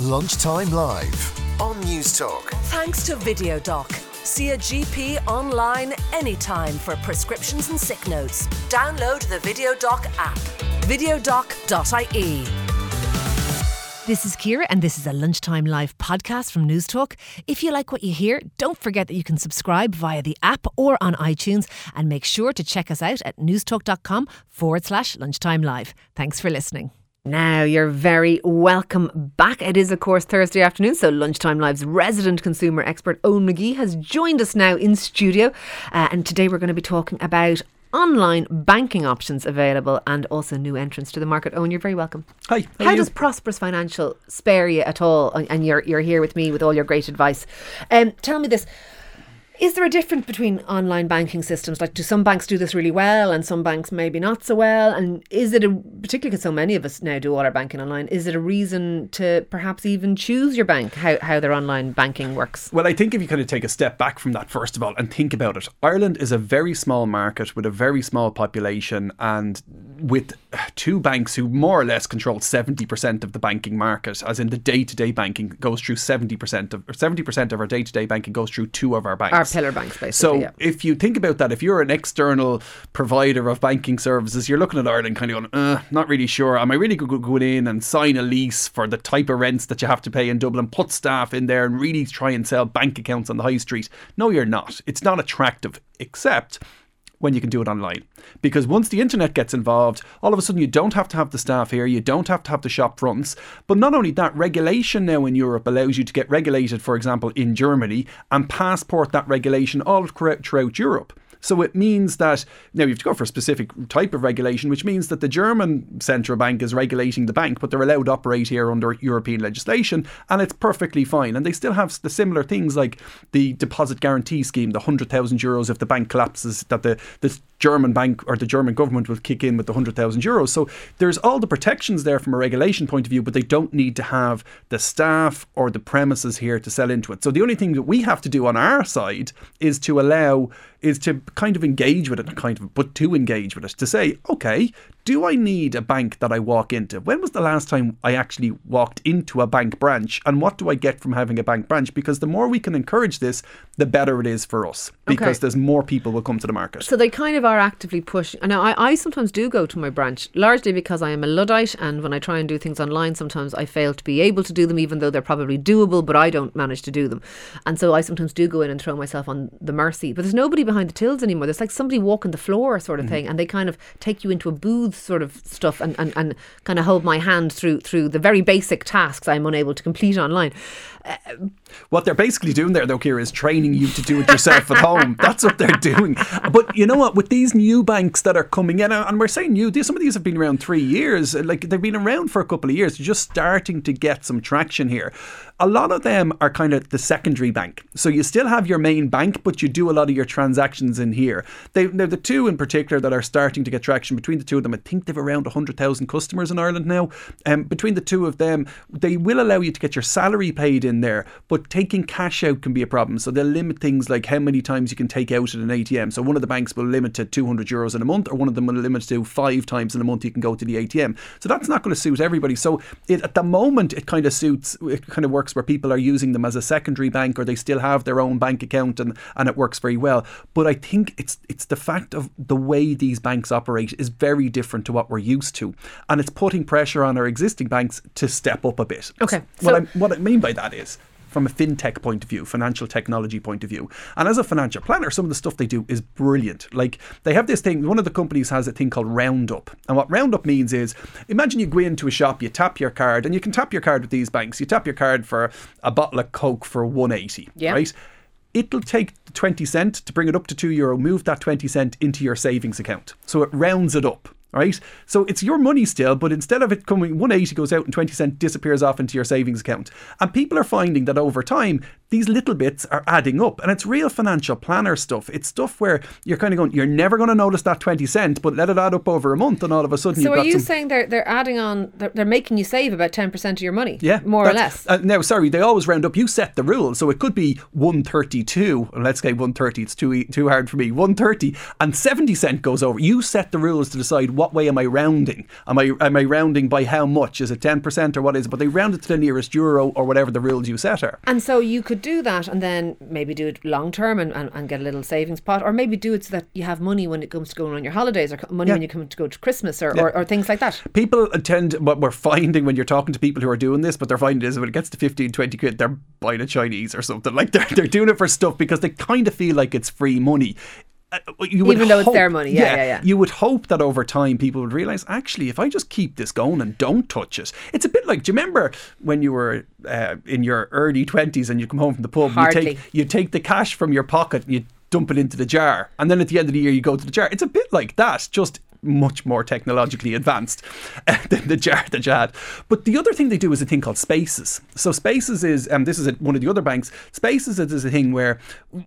Lunchtime Live on Newstalk. Thanks to VideoDoc. See a GP online anytime for prescriptions and sick notes. Download the VideoDoc app. videodoc.ie. This is Ciara, and this is a lunchtime live podcast from Newstalk. If you like what you hear, don't forget that you can subscribe via the app or on iTunes, and make sure to check us out at newstalk.com forward slash lunchtime live. Thanks for listening. Now, you're very welcome back. It is, of course, Thursday afternoon, so Lunchtime Live's resident consumer expert, Eoin McGee, has joined us now in studio. Uh, and today we're going to be talking about online banking options available and also new entrants to the market. Owen, you're very welcome. Hi. How, how does Prosperous Financial spare you at all? And you're, you're here with me with all your great advice. Um, tell me this. Is there a difference between online banking systems? Like, do some banks do this really well and some banks maybe not so well? And is it a, particularly because so many of us now do all our banking online, is it a reason to perhaps even choose your bank, how, how their online banking works? Well, I think if you kind of take a step back from that, first of all, and think about it, Ireland is a very small market with a very small population and with two banks who more or less control 70% of the banking market, as in the day to day banking goes through 70% of, or 70% of our day to day banking goes through two of our banks. Our pillar banks, basically. So yeah. if you think about that, if you're an external provider of banking services, you're looking at Ireland kind of going, uh, not really sure. Am I really going in and sign a lease for the type of rents that you have to pay in Dublin, put staff in there and really try and sell bank accounts on the high street? No, you're not. It's not attractive, except when you can do it online. Because once the internet gets involved, all of a sudden you don't have to have the staff here, you don't have to have the shop fronts. But not only that, regulation now in Europe allows you to get regulated, for example, in Germany and passport that regulation all throughout Europe. So it means that now you have to go for a specific type of regulation, which means that the German central bank is regulating the bank, but they're allowed to operate here under European legislation, and it's perfectly fine. And they still have the similar things like the deposit guarantee scheme, the hundred thousand euros if the bank collapses, that the the German bank or the German government will kick in with the hundred thousand euros. So there's all the protections there from a regulation point of view, but they don't need to have the staff or the premises here to sell into it. So the only thing that we have to do on our side is to allow is to kind of engage with it, kind of, but to engage with it, to say, okay, do I need a bank that I walk into? When was the last time I actually walked into a bank branch? And what do I get from having a bank branch? Because the more we can encourage this, the better it is for us because okay. there's more people will come to the market. So they kind of are actively pushing. Now, I, I sometimes do go to my branch, largely because I am a Luddite. And when I try and do things online, sometimes I fail to be able to do them, even though they're probably doable, but I don't manage to do them. And so I sometimes do go in and throw myself on the mercy. But there's nobody behind the tills anymore. There's like somebody walking the floor sort of mm-hmm. thing. And they kind of take you into a booth sort of stuff and, and, and kind of hold my hand through through the very basic tasks I'm unable to complete online. Uh, what they're basically doing there, though, Ciara, is training you to do it yourself at home. That's what they're doing. But you know what? With these new banks that are coming in, and we're saying new, some of these have been around three years. Like they've been around for a couple of years, just starting to get some traction here. A lot of them are kind of the secondary bank. So you still have your main bank, but you do a lot of your transactions in here. They, they're the two in particular that are starting to get traction. Between the two of them, I think they've around 100,000 customers in Ireland now. Um, between the two of them, they will allow you to get your salary paid in there, but taking cash out can be a problem. So they'll limit things like how many times you can take out at an ATM. So one of the banks will limit to 200 euros in a month, or one of them will limit to five times in a month you can go to the ATM. So that's not going to suit everybody. So it, at the moment, it kind of suits, it kind of works where people are using them as a secondary bank, or they still have their own bank account, and, and it works very well. But I think it's it's the fact of the way these banks operate is very different to what we're used to, and it's putting pressure on our existing banks to step up a bit. Okay. So what I what I mean by that is from a fintech point of view, financial technology point of view. And as a financial planner, some of the stuff they do is brilliant. Like they have this thing, one of the companies has a thing called Roundup. And what Roundup means is imagine you go into a shop, you tap your card, and you can tap your card with these banks. You tap your card for a bottle of Coke for 180, yeah. right? It'll take 20 cent to bring it up to 2 euro, move that 20 cent into your savings account. So it rounds it up right? So it's your money still, but instead of it coming 180 goes out and 20 cent disappears off into your savings account. And people are finding that over time, these little bits are adding up and it's real financial planner stuff. It's stuff where you're kind of going, you're never going to notice that 20 cent, but let it add up over a month and all of a sudden So you've are got you some. saying they're they're adding on they're, they're making you save about ten percent of your money? yeah, more or less. Uh, now, sorry, they always round up. You set the rules, so it could be one thirty-two. and Let's say one thirty. It's too too hard for me. One thirty, and seventy cent goes over. You set the rules to decide what way am I rounding. Am I am I rounding by how much? Is it ten percent or what is it? But they round it to the nearest euro or whatever the rules you set are. And so you could do that and then maybe do it long term and, and, and get a little savings pot, or maybe do it so that you have money when it comes to going on your holidays, or money Yeah. when you come to go to Christmas, or, or, or things like that. People tend, what we're finding when you're talking to people who are doing this, but they're finding is when it gets to 15, 20 quid, they're buying a Chinese or something. Like they're, they're doing it for stuff because they kind of feel like it's free money. Uh, you would Even though it's hope- their money. Yeah, yeah, yeah. You would hope that over time people would realize, actually, if I just keep this going and don't touch it, it's a bit like, do you remember when you were uh, in your early 20s and you come home from the pub, you take, you take the cash from your pocket and you dump it into the jar. And then at the end of the year, you go to the jar. It's a bit like that, just much more technologically advanced than the jar that you had. But the other thing they do is a thing called Spaces. So Spaces is, and this is at one of the other banks, Spaces is a thing where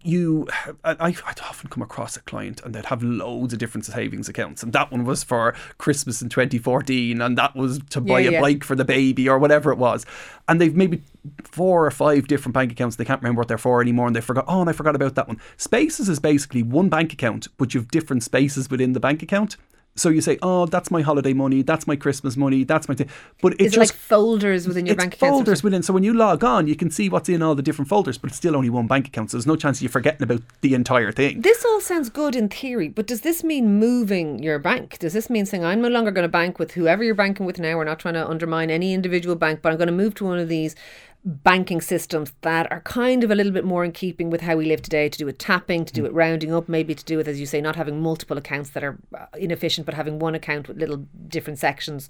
you, I, I'd often come across a client and they'd have loads of different savings accounts. And that one was for Christmas in 2014 and that was to buy Yeah, a yeah. bike for the baby or whatever it was. And they've maybe four or five different bank accounts. They can't remember what they're for anymore, and they forgot. Oh, and I forgot about that one. Spaces is basically one bank account, but you've different spaces within the bank account. So you say, oh, that's my holiday money, that's my Christmas money, that's my thing. But it Is it just like folders within your it's bank account? folders within. So when you log on, you can see what's in all the different folders, but it's still only one bank account. So there's no chance you're forgetting about the entire thing. This all sounds good in theory, but does this mean moving your bank? Does this mean saying I'm no longer going to bank with whoever you're banking with now? We're not trying to undermine any individual bank, but I'm going to move to one of these banking systems that are kind of a little bit more in keeping with how we live today to do with tapping, to do with rounding up, maybe to do with, as you say, not having multiple accounts that are uh, inefficient, but having one account with little different sections.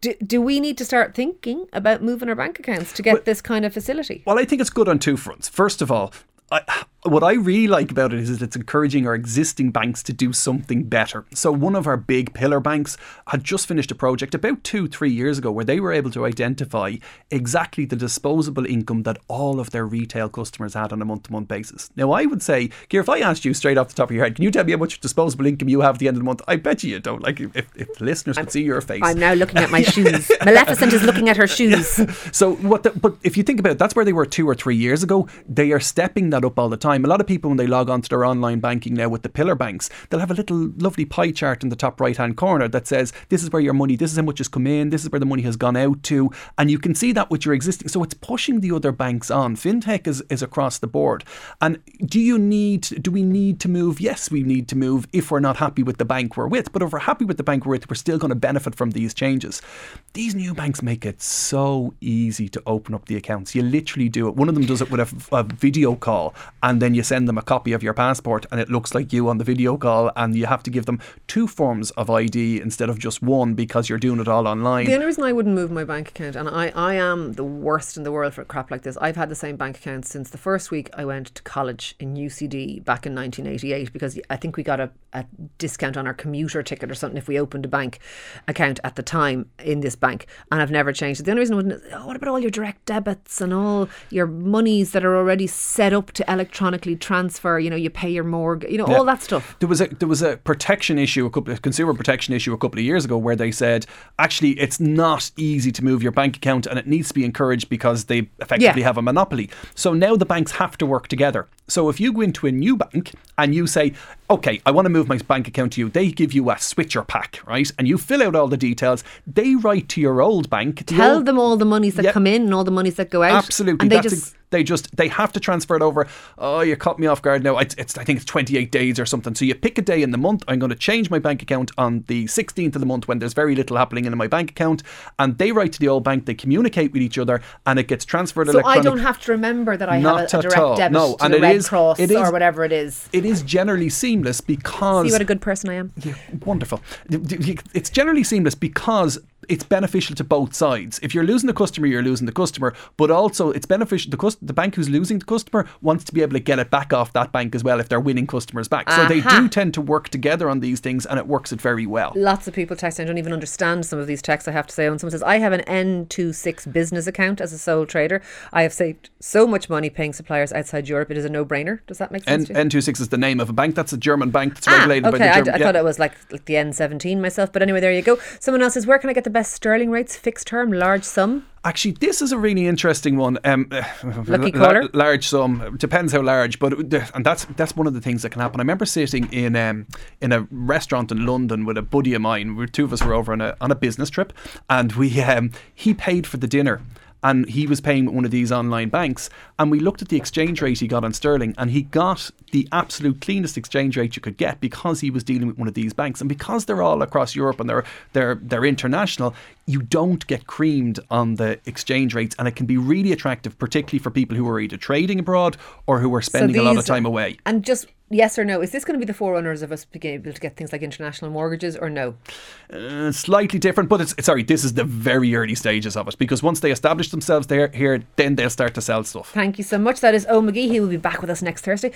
Do, do we need to start thinking about moving our bank accounts to get this kind of facility? Well, I think it's good on two fronts. First of all, I, what I really like about it is that it's encouraging our existing banks to do something better. So, one of our big pillar banks had just finished a project about two, three years ago where they were able to identify exactly the disposable income that all of their retail customers had on a month to month basis. Now, I would say, Gear, if I asked you straight off the top of your head, can you tell me how much disposable income you have at the end of the month? I bet you you don't. Like, if, if the listeners could see your face. I'm now looking at my shoes. Maleficent is looking at her shoes. So what? The, but if you think about it, that's where they were two or three years ago. They are stepping that up all the time. A lot of people when they log on to their online banking now with the pillar banks, they'll have a little lovely pie chart in the top right hand corner that says this is where your money, this is how much has come in, this is where the money has gone out to, and you can see that with your existing. So it's pushing the other banks on. FinTech is is across the board. And do you need? Do we need to move? Yes, we need to move if we're not happy with the bank we're with. But if we're happy with the bank we're with, we're still going to benefit from these changes. These new banks make it so easy to open up the accounts. You literally do it. One of them does it with a, a video call, and then you send them a copy of your passport, and it looks like you on the video call, and you have to give them two forms of ID instead of just one because you're doing it all online. The only reason I wouldn't move my bank account, and I, I am the worst in the world for crap like this, I've had the same bank account since the first week I went to college in UCD back in 1988 because I think we got a, a discount on our commuter ticket or something if we opened a bank account at the time in this bank, and I've never changed it. The only reason I wouldn't, oh, what about all your direct debits and all your monies that are already set up to electronically transfer? You know, you pay your mortgage, you know, all that stuff. There was a there was a protection issue, a couple of consumer protection issue a couple of years ago where they said actually it's not easy to move your bank account and it needs to be encouraged because they effectively Yeah. have a monopoly. So now the banks have to work together. So if you go into a new bank and you say, okay, I want to move my bank account to you, they give you a switcher pack, right? And you fill out all the details. They write to your old bank. Tell old- them all the monies that Yep. come in and all the monies that go out. Absolutely. And they That's just ex- they just they have to transfer it over. Oh, you caught me off guard now. It's, it's I think it's 28 days or something. So you pick a day in the month. I'm going to change my bank account on the 16th of the month when there's very little happening in my bank account, and they write to the old bank. They communicate with each other, and it gets transferred. So I don't have to remember that I Not have a, a direct debit No, to and the Red is- Cross is- or whatever it is. It is generally seamless because See what a good person I am. yeah, wonderful. It's generally seamless because it's beneficial to both sides. If you're losing the customer, you're losing the customer, but also it's beneficial. The cus- the bank who's losing the customer wants to be able to get it back off that bank as well if they're winning customers back. So they do tend to work together on these things, and it works it very well. Lots of people texting. I don't even understand some of these texts. I have to say, when someone says, "I have an N26 business account as a sole trader, I have saved so much money paying suppliers outside Europe. It is a no-brainer." Does that make N- sense? you? N26 is the name of a bank. That's a German bank that's Ah, regulated okay. by the I, German. I yeah. thought it was like, like the N17 myself, but anyway, there you go. Someone else says, "Where can I get the best sterling rates, fixed term, large sum?" Actually, this is a really interesting one. Um, Lucky la- caller? large sum depends how large, but and that's that's one of the things that can happen. I remember sitting in um, in a restaurant in London with a buddy of mine. We two of us were over on a on a business trip, and we um, he paid for the dinner. And he was paying with one of these online banks, and we looked at the exchange rate he got on sterling, and he got the absolute cleanest exchange rate you could get because he was dealing with one of these banks, and because they're all across Europe and they're they're they're international, you don't get creamed on the exchange rates, and it can be really attractive, particularly for people who are either trading abroad or who are spending a lot of time away. And just yes or no, is this going to be the forerunners of us being able to get things like international mortgages or no? Uh, slightly different, but it's sorry, this is the very early stages of it because once they establish themselves there here, then they'll start to sell stuff. Thank you so much. That is O McGee. He will be back with us next Thursday.